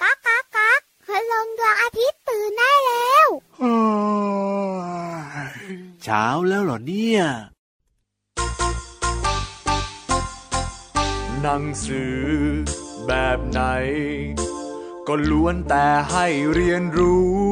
ก๊ากก๊ากก๊ากคืลงดวงอาทิตย์ตื่นได้แล้วเช้าแล้วเหรอเนี่ย หนังสือแบบไหน ก็ล้วนแต่ให้เรียนรู้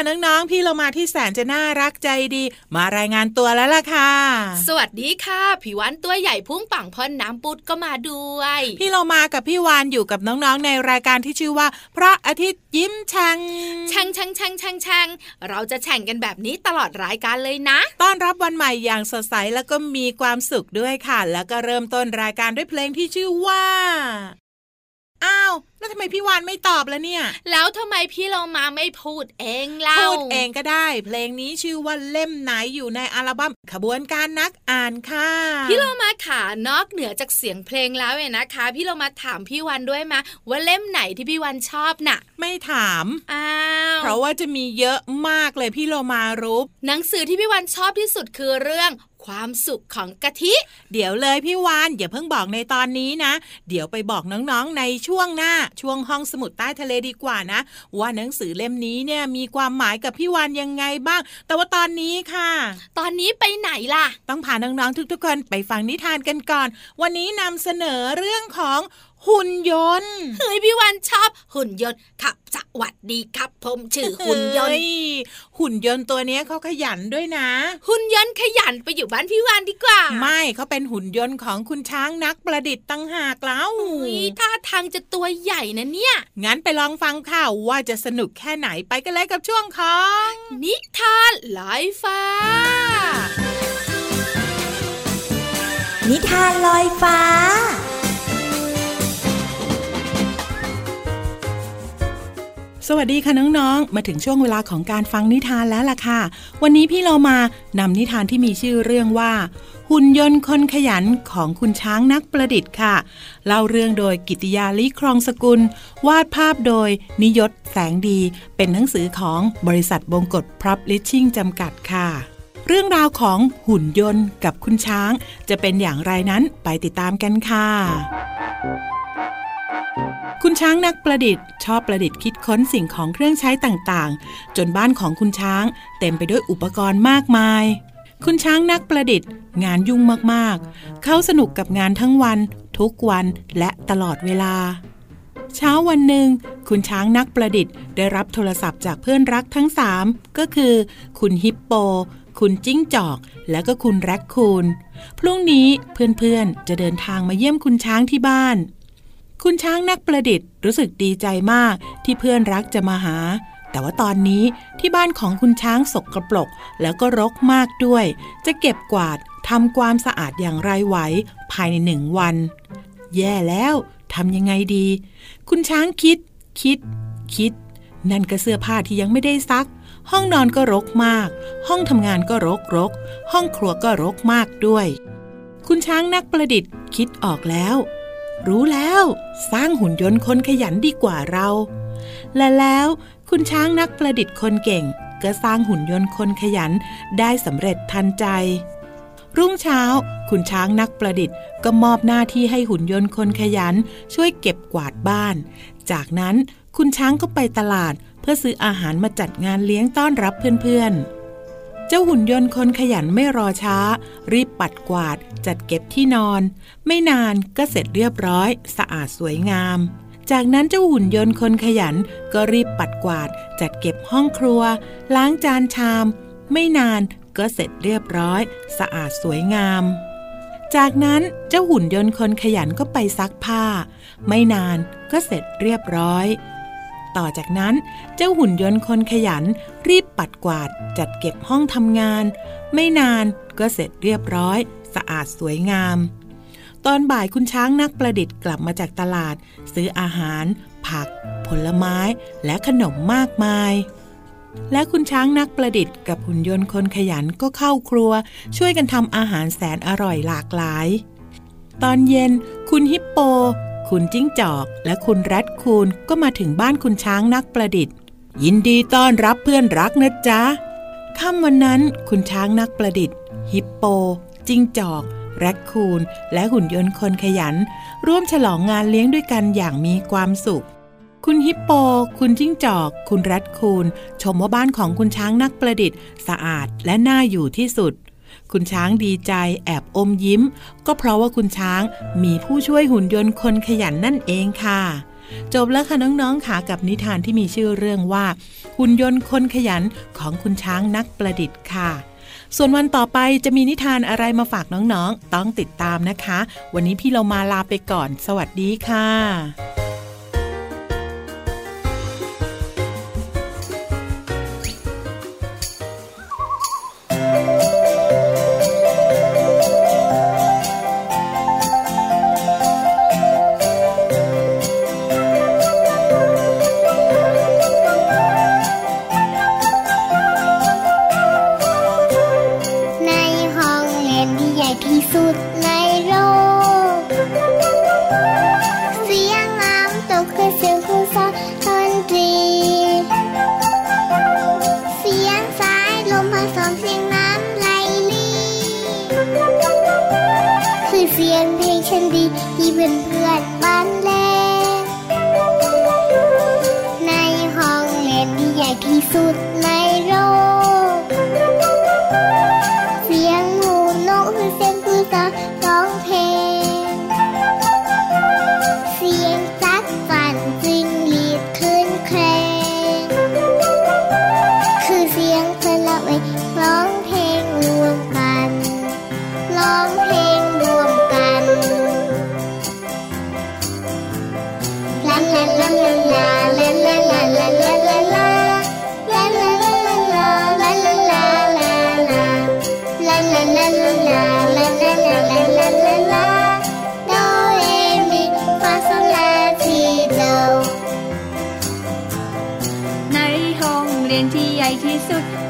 ค่ะน้องๆ พี่เรามาที่แสนจะน่ารักใจดี มารายงานตัวแล้วล่ะค่ะ สวัสดีค่ะผิววันตัวใหญ่พุ่งปังพ่นน้ำปุดก็มาด้วย พี่เรามากับพี่วานอยู่กับน้องๆ ในรายการที่ชื่อว่า พระอาทิตย์ยิ้มแฉ่งแช่งแช่งแช่งแช่งแช่งเราจะแข่งกันแบบนี้ตลอดรายการเลยนะ ต้อนรับวันใหม่อย่างสดใสแล้วก็มีความสุขด้วยค่ะ แล้วก็เริ่มต้นรายการด้วยเพลงที่ชื่อว่า อ้าว แล้วทำไมพี่วานไม่ตอบแล้วเนี่ย แล้วทำไมพี่เรามาไม่พูดเองเล่า พูดเองก็ได้ เพลงนี้ชื่อว่าเล่มไหนอยู่ในอัลบั้มขบวนการนักอ่านค่ะ พี่เรามาขานอกเหนือจากเสียงเพลงแล้วเนี่ยนะคะ พี่เรามาถามพี่วันด้วยมาว่าเล่มไหนที่พี่วันชอบน่ะ ไม่ถามอ้าวเพราะว่าจะมีเยอะมากเลยพี่โลมารู้หนังสือที่พี่วันชอบที่สุดคือเรื่อง ความสุขของกะทิ เดี๋ยวเลยพี่วานอย่าเพิ่งบอกในตอนนี้นะ เดี๋ยวไปบอกน้องๆในช่วงหน้าช่วงห้องสมุดใต้ทะเลดีกว่านะ ว่าหนังสือเล่มนี้เนี่ยมีความหมายกับพี่วานยังไงบ้าง แต่ว่าตอนนี้ค่ะ ตอนนี้ไปไหนล่ะ ต้องพาน้องๆทุกๆคนไปฟังนิทานกันก่อน วันนี้นำเสนอเรื่องของหุ่นยนต์ เฮ้ยพี่วันชอบหุ่นยนต์ขับส วัสดีครับ ผมชื่อหุ่นยนต์เฮ้หุ่นยนต์ตัวเนี้ยเขาขยันด้วยนะ หุ่นยนต์ขยันไปอยู่บ้านพี่วานดีกว่า ไม่เขาเป็นหุ่นยนต์ของคุณช้างนักประดิษฐ์ตั้งหากแล้วอุ๊ยท่าทางจะตัวใหญ่นะเนี่ย งั้นไปลองฟังข่าวว่าจะสนุกแค่ไหนไปกันเลยกับช่วงของ นิทานลอยฟ้า นิทานลอยฟ้า สวัสดีค่ะน้องๆ มาถึงช่วงเวลาของการฟังนิทานแล้วล่ะค่ะ วันนี้พี่เรามานำนิทานที่มีชื่อเรื่องว่า หุ่นยนต์คนขยันของคุณช้างนักประดิษฐ์ค่ะ เล่าเรื่องโดยกิติยาลิครองสกุล วาดภาพโดยนิยศแสงดี เป็นหนังสือของบริษัทบงกฎพรับลิชชิ่งจำกัดค่ะ เรื่องราวของหุ่นยนต์กับคุณช้าง จะเป็นอย่างไรนั้นไปติดตามกันค่ะ คุณช้างนักประดิษฐ์ ชอบประดิษฐ์คิดค้นสิ่งของเครื่องใช้ต่างๆ จนบ้านของคุณช้างเต็มไปด้วยอุปกรณ์มากมาย คุณช้างนักประดิษฐ์ งานยุ่งมากๆ เขาสนุกกับงานทั้งวัน ทุกวันและตลอดเวลา เช้าวันหนึ่ง คุณช้างนักประดิษฐ์ ได้รับโทรศัพท์จากเพื่อนรักทั้งสามก็คือ คุณฮิปโป คุณจิ้งจอก และก็คุณแร็คคูนพรุ่งนี้เพื่อนๆจะเดินทางมาเยี่ยมคุณช้างที่บ้าน คุณช้างนักประดิษฐ์รู้สึกดีใจมากที่เพื่อนรักจะมาหา แต่ว่าตอนนี้ที่บ้านของคุณช้างสกรปรกแล้วก็รกมากด้วย จะเก็บกวาดทำความสะอาดอย่างไรไหวภายในหนึ่งวัน แย่แล้วทำยังไงดี คุณช้างคิด คิด คิด นั่นก็เสื้อผ้าที่ยังไม่ได้ซัก ห้องนอนก็รกมาก ห้องทำงานก็รกรก ห้องครัวก็รกมากด้วย คุณช้างนักประดิษฐ์คิดออกแล้ว รู้แล้ว สร้างหุ่นยนต์คนขยันดีกว่าเรา และแล้วคุณช้างนักประดิษฐ์คนเก่ง ก็สร้างหุ่นยนต์คนขยันได้สำเร็จทันใจ รุ่งเช้า คุณช้างนักประดิษฐ์ ก็มอบหน้าที่ให้หุ่นยนต์คนขยัน ช่วยเก็บกวาดบ้าน จากนั้นคุณช้างก็ไปตลาด เพื่อซื้ออาหารมาจัดงานเลี้ยงต้อนรับเพื่อนๆ เจ้าหุ่นยนต์คนขยันไม่รอช้า รีบปัดกวาด จัดเก็บที่นอน ไม่นานก็เสร็จเรียบร้อย สะอาดสวยงาม จากนั้นเจ้าหุ่นยนต์คนขยันก็รีบปัดกวาด จัดเก็บห้องครัว ล้างจานชาม ไม่นานก็เสร็จเรียบร้อย สะอาดสวยงาม จากนั้นเจ้าหุ่นยนต์คนขยันก็ไปซักผ้า ไม่นานก็เสร็จเรียบร้อย ต่อจากนั้นเจ้าหุ่นยนต์คนขยัน รีบปัดกวาดจัดเก็บห้องทำงาน ไม่นานก็เสร็จเรียบร้อย สะอาดสวยงาม ตอนบ่ายคุณช้างนักประดิษฐ์กลับมาจากตลาด ซื้ออาหาร ผัก ผลไม้ และขนมมากมาย และคุณช้างนักประดิษฐ์กับหุ่นยนต์คนขยันก็เข้าครัว ช่วยกันทำอาหารแสนอร่อยหลากหลาย ตอนเย็นคุณฮิปโป คุณจิ้งจอก และคุณแรดคูนก็มาถึงบ้านคุณช้างนักประดิษฐ์ ยินดีต้อนรับเพื่อนรักนะจ๊ะค่ำวันนั้นคุณช้างนักประดิษฐ์ ฮิปโป จิ้งจอก แรดคูน และหุ่นยนต์คนขยัน ร่วมฉลองงานเลี้ยงด้วยกันอย่างมีความสุข คุณฮิปโป คุณจิ้งจอก คุณแรดคูน ชมว่าบ้านของคุณช้างนักประดิษฐ์ สะอาดและน่าอยู่ที่สุด คุณช้างดีใจแอบอมยิ้ม ก็เพราะว่าคุณช้างมีผู้ช่วยหุ่นยนต์คนขยันนั่นเองค่ะ จบแล้วค่ะน้องๆค่ะกับนิทานที่มีชื่อเรื่องว่า หุ่นยนต์คนขยันของคุณช้างนักประดิษฐ์ค่ะส่วนวันต่อไปจะมีนิทานอะไรมาฝากน้องๆ ต้องติดตามนะคะ วันนี้พี่เรามาลาไปก่อน สวัสดีค่ะ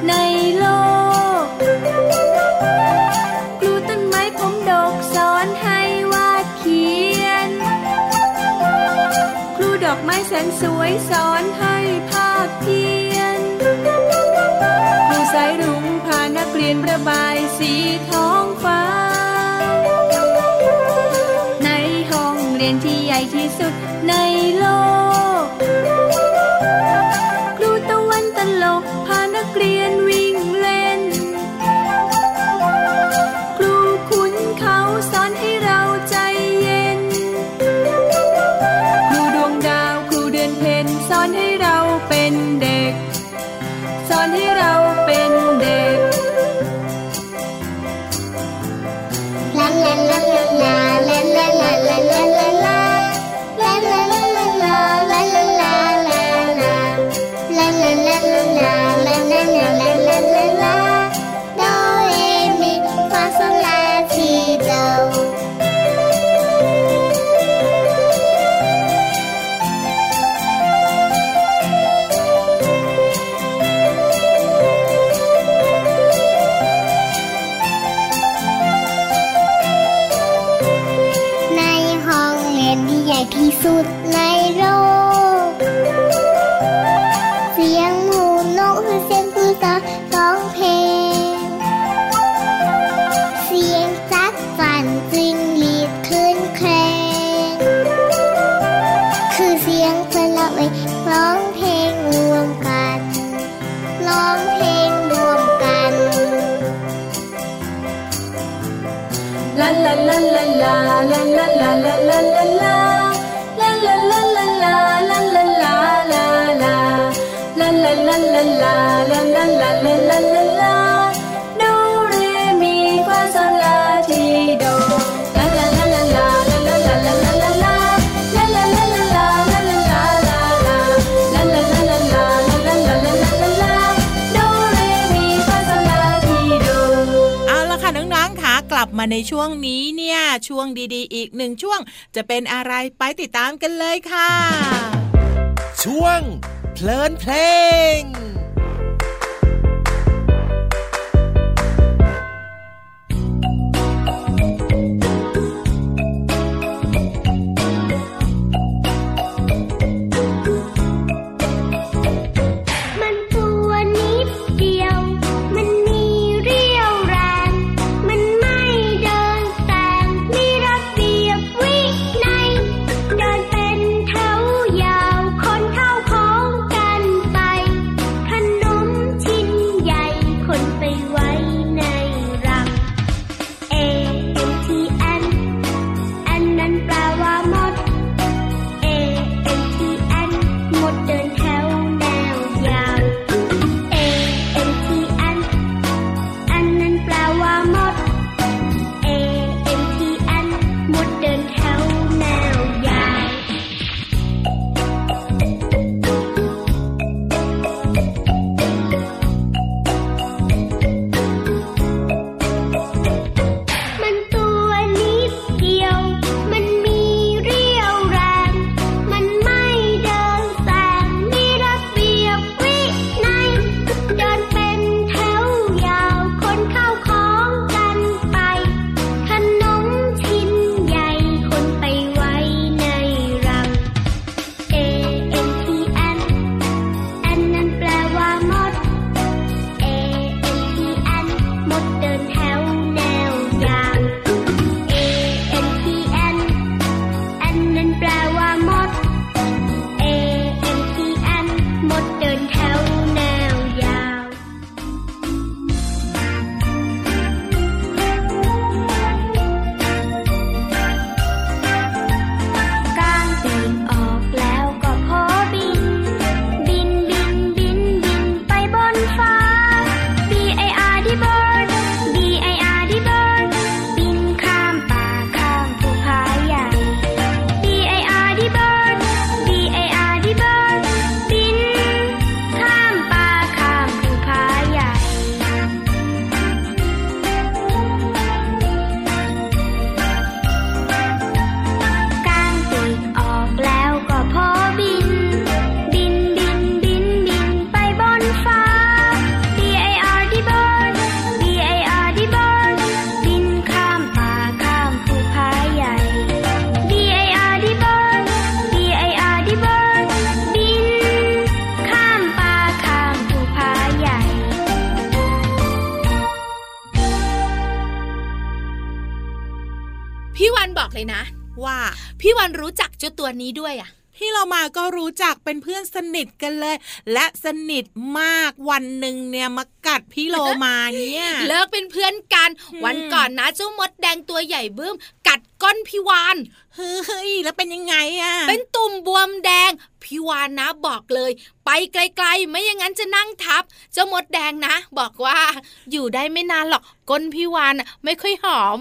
ในโลกครูต้นไม้ผมดกสอนให้วาดเขียน ครูดอกไม้แสนสวยสอนให้ภาคเพียน ครูสายรุ้งพานักเรียนประบายสีท้องฟ้า ในห้องเรียนที่ใหญ่ที่สุดในโลก suốt nay ละค่ะน้องๆค่ะกลับมาในช่วงนี้เนี่ย ช่วงดีๆ อีกหนึ่งช่วงจะเป็นอะไรไปติดตามกันเลยค่ะ ช่วง เพลินเพลง วนี้ด้วยอะพี่เรามาก็รู้จักเป็นเพื่อนสนิทกันเลย และสนิทมากวันหนึ่งเนี่ยมากัดพี่โลมาเนี่ยเลิกเป็นเพื่อนกันอืมวันก่อนนะเจ้ามดแดงตัวใหญ่บึ้มกัดก้นพี่วานเฮ้ยแล้วเป็นยังไงอะเป็นตุ่มบวมแดงพี่วานนะบอกเลย ไปไกลๆ ไม่อย่างนั้นจะนั่งทับ เจ้ามดแดงนะ บอกว่า อยู่ได้ไม่นานหรอกก้นพี่วานน่ะไม่ค่อยหอม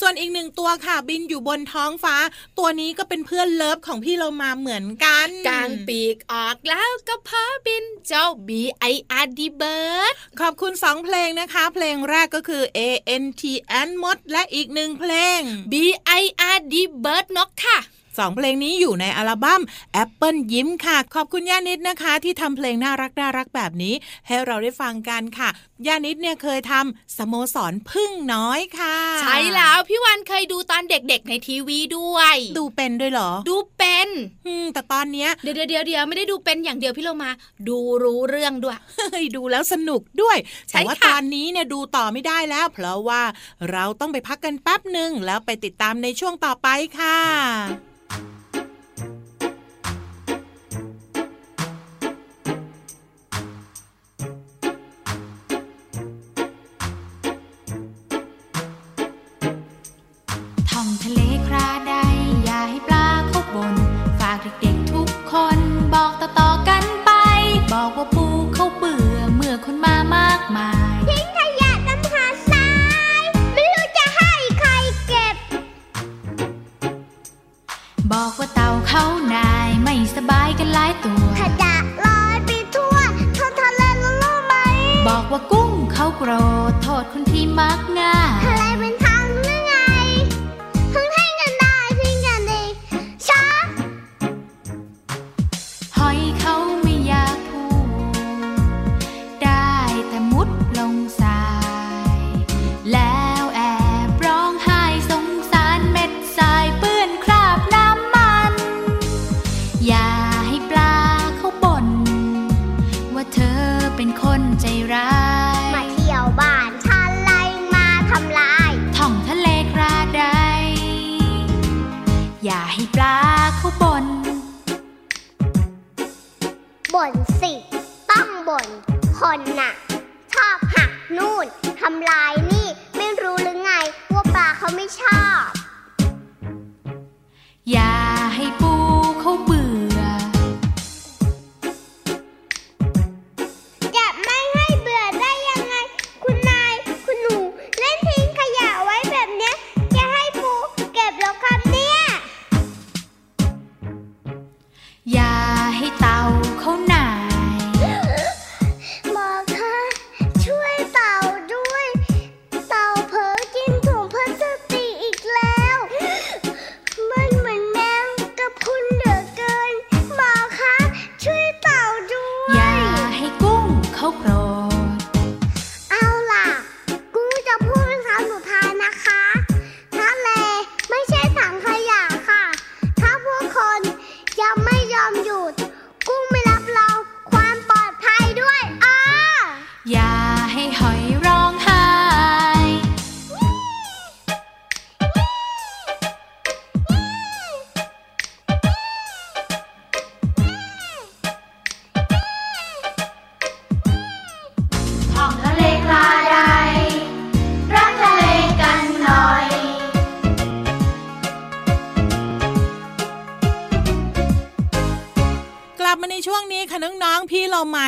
ส่วนอีกหนึ่งตัวค่ะ บินอยู่บนท้องฟ้า ตัวนี้ก็เป็นเพื่อนเลิฟของพี่เรามาเหมือนกันกางปีกออกแล้วก็พาบินเจ้า B I R D bird ขอบคุณสองเพลงนะคะ เพลงแรกก็คือ A N T N มดและอีกหนึ่งเพลง B I R D bird นกค่ะ สองเพลงนี้อยู่ในอัลบั้ม Apple ยิ้มค่ะ ขอบคุณย่านิดนะคะ ที่ทำเพลงน่ารักน่ารักแบบนี้ ให้เราได้ฟังกันค่ะ ย่านิดเนี่ยเคยทำสโมสรพึ่งน้อยค่ะ ใช่แล้วพี่วันเคยดูตอนเด็กๆในทีวีด้วย ดูเป็นด้วยเหรอ ดูเป็นอืมแต่ตอนเนี้ยเดี๋ยวเดี๋ยวเดี๋ยวไม่ได้ดูเป็นอย่างเดียวพี่เรามา ดูรู้เรื่องด้วยเฮ้ยดูแล้วสนุกด้วยใช่แต่ว่าค่ะตอนนี้เนี่ยดูต่อไม่ได้แล้ว เพราะว่าเราต้องไปพักกันแป๊บหนึ่งแล้วไปติดตามในช่วงต่อไปค่ะ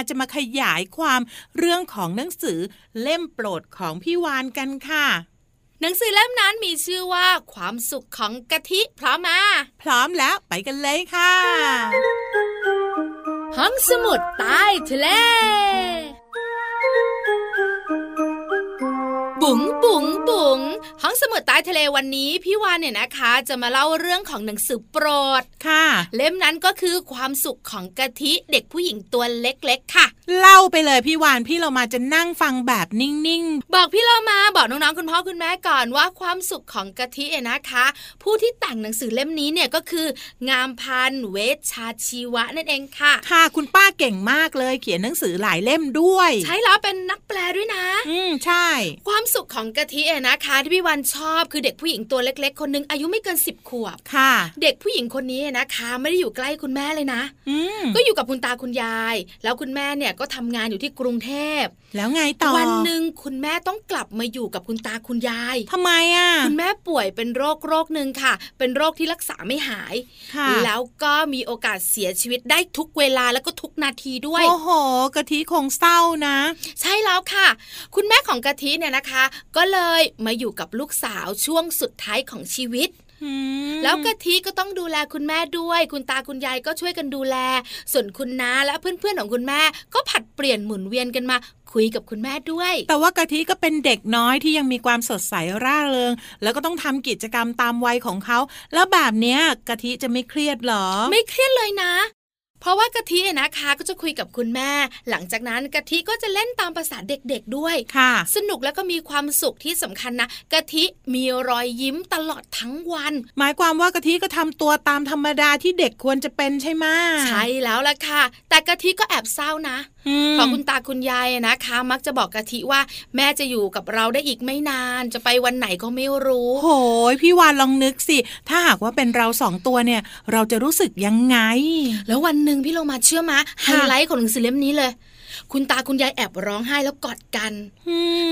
จะมาขยายความเรื่องของหนังสือเล่มโปรดของพี่วานกันค่ะหนังสือเล่มนั้นมีชื่อว่าความสุขของกะทิพร้อมมา พร้อมแล้วไปกันเลยค่ะ ห้องสมุดใต้ทะเล บุ๋งบุ๋ง บุ๋งห้องสมุดใต้ทะเลวันนี้พี่วานเนี่ยนะคะ จะมาเล่าเรื่องของหนังสือโปรดค่ะ เล่มนั้นก็คือความสุขของกะทิเด็กผู้หญิงตัวเล็กๆค่ะ เล่าไปเลยพี่วานพี่เรามาจะนั่งฟังแบบนิ่งบอกพี่เรามาบอกน้องๆคุณพ่อคุณแม่ก่อนว่าความสุขของกะทิเนี่ยนะคะ ผู้ที่แต่งหนังสือเล่มนี้เนี่ยก็คืองามพันธ์เวชชาชีวะนั่นเองค่ะๆค่ะคุณป้าเก่งมากเลยเขียนหนังสือหลายเล่มด้วย ใช่แล้วเป็นนักแปลด้วยนะ อืมใช่ ความสุขของกะทิเนี่ยนะคะที่พี่วันชอบคือเด็กผู้หญิงตัวเล็ก ๆ คนหนึงอายุไม่เกินสิบขวบค่ะ เด็กผู้หญิงคนนี้นะคะ ไม่ได้อยู่ใกล้คุณแม่เลยนะอืมก็อยู่กับคุณตาคุณยาย แล้วคุณแม่เนี่ยก็ทำงานอยู่ที่กรุงเทพ แล้วไงต่อวันหนึ่งคุณแม่ต้องกลับมาอยู่กับคุณตาคุณยายทำไมอะคุณแม่ป่วยเป็นโรคโรคหนึ่งค่ะ เป็นโรคที่รักษาไม่หายค่ะแล้วก็มีโอกาสเสียชีวิตได้ทุกเวลาแล้วก็ทุกนาทีด้วยโอ้โหกะทิคงเศร้านะ ใช่แล้วค่ะ คุณแม่ของกะทิเนี่ยนะคะ ก็เลยมาอยู่กับลูกสาวช่วงสุดท้ายของชีวิตอืมแล้วกะทิก็ต้องดูแลคุณแม่ด้วย คุณตาคุณยายก็ช่วยกันดูแล ส่วนคุณน้าและเพื่อนๆของคุณแม่ก็ผัดเปลี่ยนหมุนเวียนกันมาคุยกับคุณแม่ด้วย แต่ว่ากะทิก็เป็นเด็กน้อยที่ยังมีความสดใสร่าเริง แล้วก็ต้องทำกิจกรรมตามวัยของเขา แล้วแบบเนี้ยกะทิจะไม่เครียดเหรอ ไม่เครียดเลยนะ เพราะว่ากะทินะคะก็จะคุยกับคุณแม่ หลังจากนั้นกะทิก็จะเล่นตามภาษาเด็กๆด้วยค่ะ สนุกแล้วก็มีความสุขที่สำคัญนะกะทิมีรอยยิ้มตลอดทั้งวัน หมายความว่ากะทิก็ทำตัวตามธรรมดาที่เด็กควรจะเป็นใช่ไหมใช่แล้วล่ะค่ะ แต่กะทิก็แอบเศร้านะอืมเพราะคุณตาคุณยายนะคะ มักจะบอกกะทิว่าแม่จะอยู่กับเราได้อีกไม่นานจะไปวันไหนก็ไม่รู้โหยพี่วานลองนึกสิ ถ้าหากว่าเป็นเราสองตัวเนี่ย เราจะรู้สึกยังไง แล้ววันหนึ่งนึ่งพี่เรามาเชื่อมาไฮไลท์ของหนังสือเล่มนี้เลย คุณตาคุณยายแอบร้องไห้แล้วกอดกัน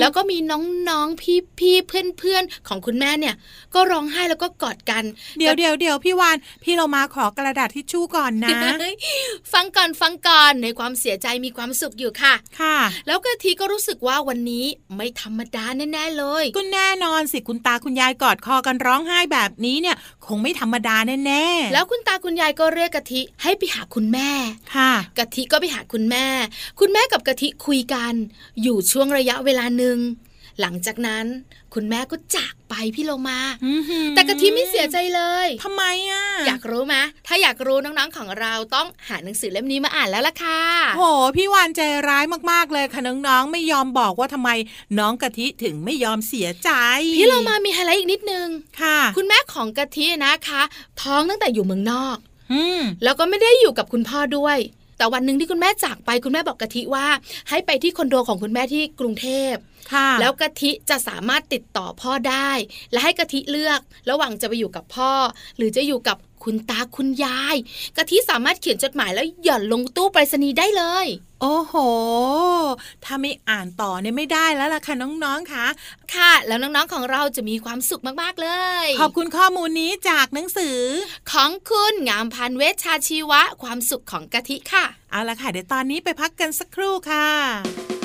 แล้วก็มีน้องๆ พี่ๆ เพื่อนๆ ของคุณแม่เนี่ย ก็ร้องไห้แล้วก็กอดกัน เดี๋ยวเดี๋ยวเดี๋ยวพี่วานพี่เรามาขอกระดาษทิชชู่ก่อนนะเฮ้ยฟังก่อนฟังก่อนในความเสียใจมีความสุขอยู่ค่ะ ค่ะ แล้วกะทิก็รู้สึกว่าวันนี้ไม่ธรรมดาแน่ๆเลยก็แน่นอนสิคุณตาคุณยายกอดคอกันร้องไห้แบบนี้เนี่ยค งไม่ธรรมดาแน่ๆ แล้วคุณตาคุณยายก็เรียกกะทิให้ไปหาคุณแม่ ค่ะกะทิก็ไปหาคุณแม่ คุณแม่กับกะทิคุยกัน อยู่ช่วงระยะเวลาหนึ่ง หลังจากนั้นคุณแม่ก็จากไปพี่โลมา แต่กะทิไม่เสียใจเลยทำไมอะ อยากรู้ไหมถ้าอยากรู้น้องๆของเราต้องหาหนังสือเล่มนี้มาอ่านแล้วล่ะค่ะโหพี่วานใจร้ายมากๆเลยค่ะน้องๆไม่ยอมบอกว่าทำไมน้องกะทิถึงไม่ยอมเสียใจ พี่โลมามีไฮไลท์อีกนิดนึงค่ะ คุณแม่ของกะทินะคะ ท้องตั้งแต่อยู่เมืองนอกอืมแล้วก็ไม่ได้อยู่กับคุณพ่อด้วยแต่วันหนึ่งที่คุณแม่จากไปคุณแม่บอกกะทิว่า ให้ไปที่คอนโดของคุณแม่ที่กรุงเทพค่ะ แล้วกะทิจะสามารถติดต่อพ่อได้ และให้กะทิเลือกระหว่างจะไปอยู่กับพ่อ หรือจะอยู่กับคุณตาคุณยายกะทิสามารถเขียนจดหมายแล้วหย่อนลงตู้ไปรษณีย์ได้เลย โอ้โห ถ้าไม่อ่านต่อเนี่ยไม่ได้แล้วล่ะค่ะน้องๆค่ะ ค่ะ แล้วน้องๆของเราจะมีความสุขมากๆเลย ขอบคุณข้อมูลนี้จากหนังสือ ของคุณงามพันธ์เวชชาชีวะ ความสุขของกะทิค่ะ เอาละค่ะ เดี๋ยวตอนนี้ไปพักกันสักครู่ค่ะ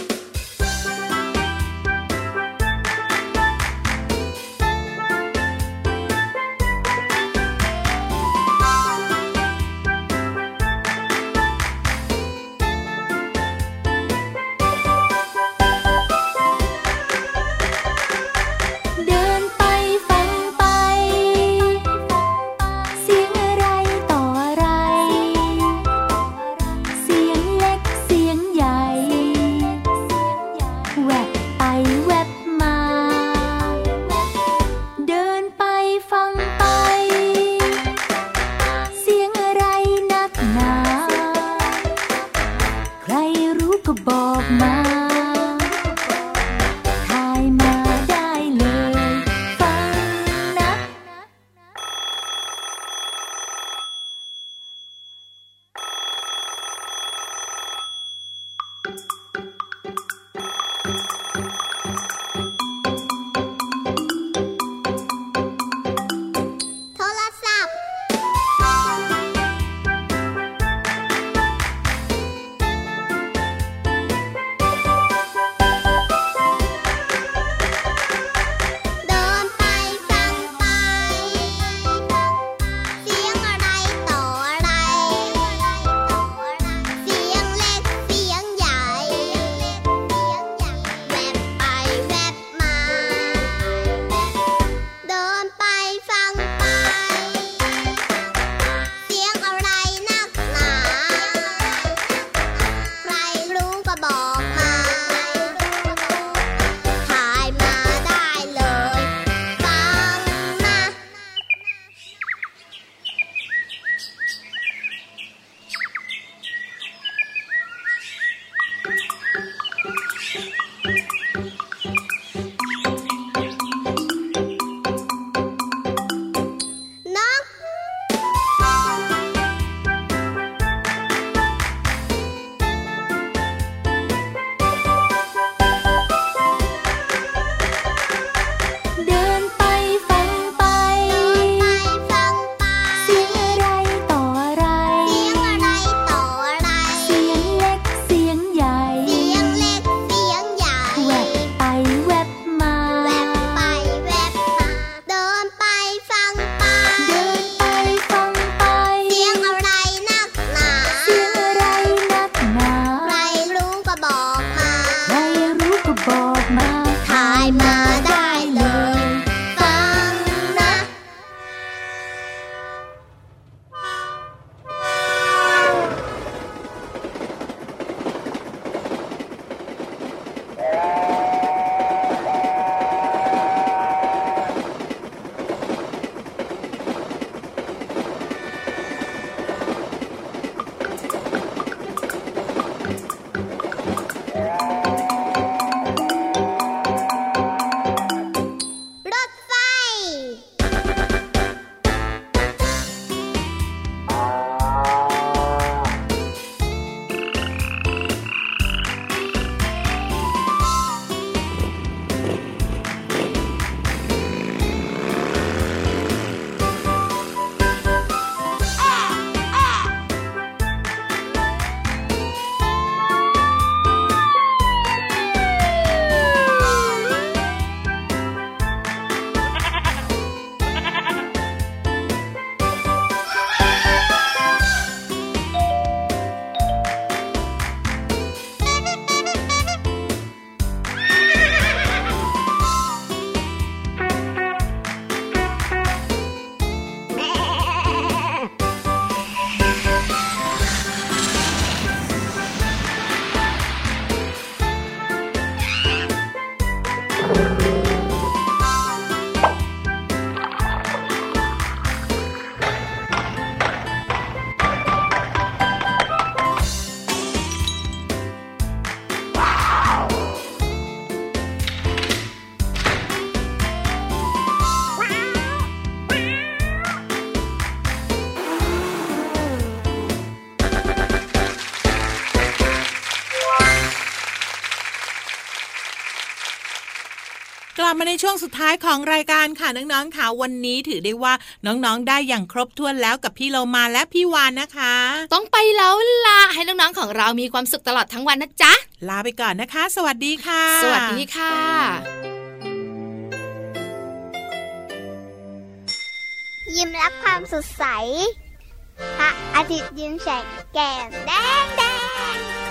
มาในช่วงสุดท้ายของรายการค่ะน้องๆค่ะวันนี้ถือได้ว่าน้องๆได้อย่างครบถ้วนแล้วกับพี่เรามาและพี่วานนะคะ ต้องไปแล้วล่ะให้น้องๆของเรามีความสุขตลอดทั้งวันนะจ๊ะลาไปก่อนนะคะ สวัสดีค่ะ สวัสดีค่ะยิ้มรับความสดใส พระอาทิตย์ยิ้มแฉกแก้มแดงแดง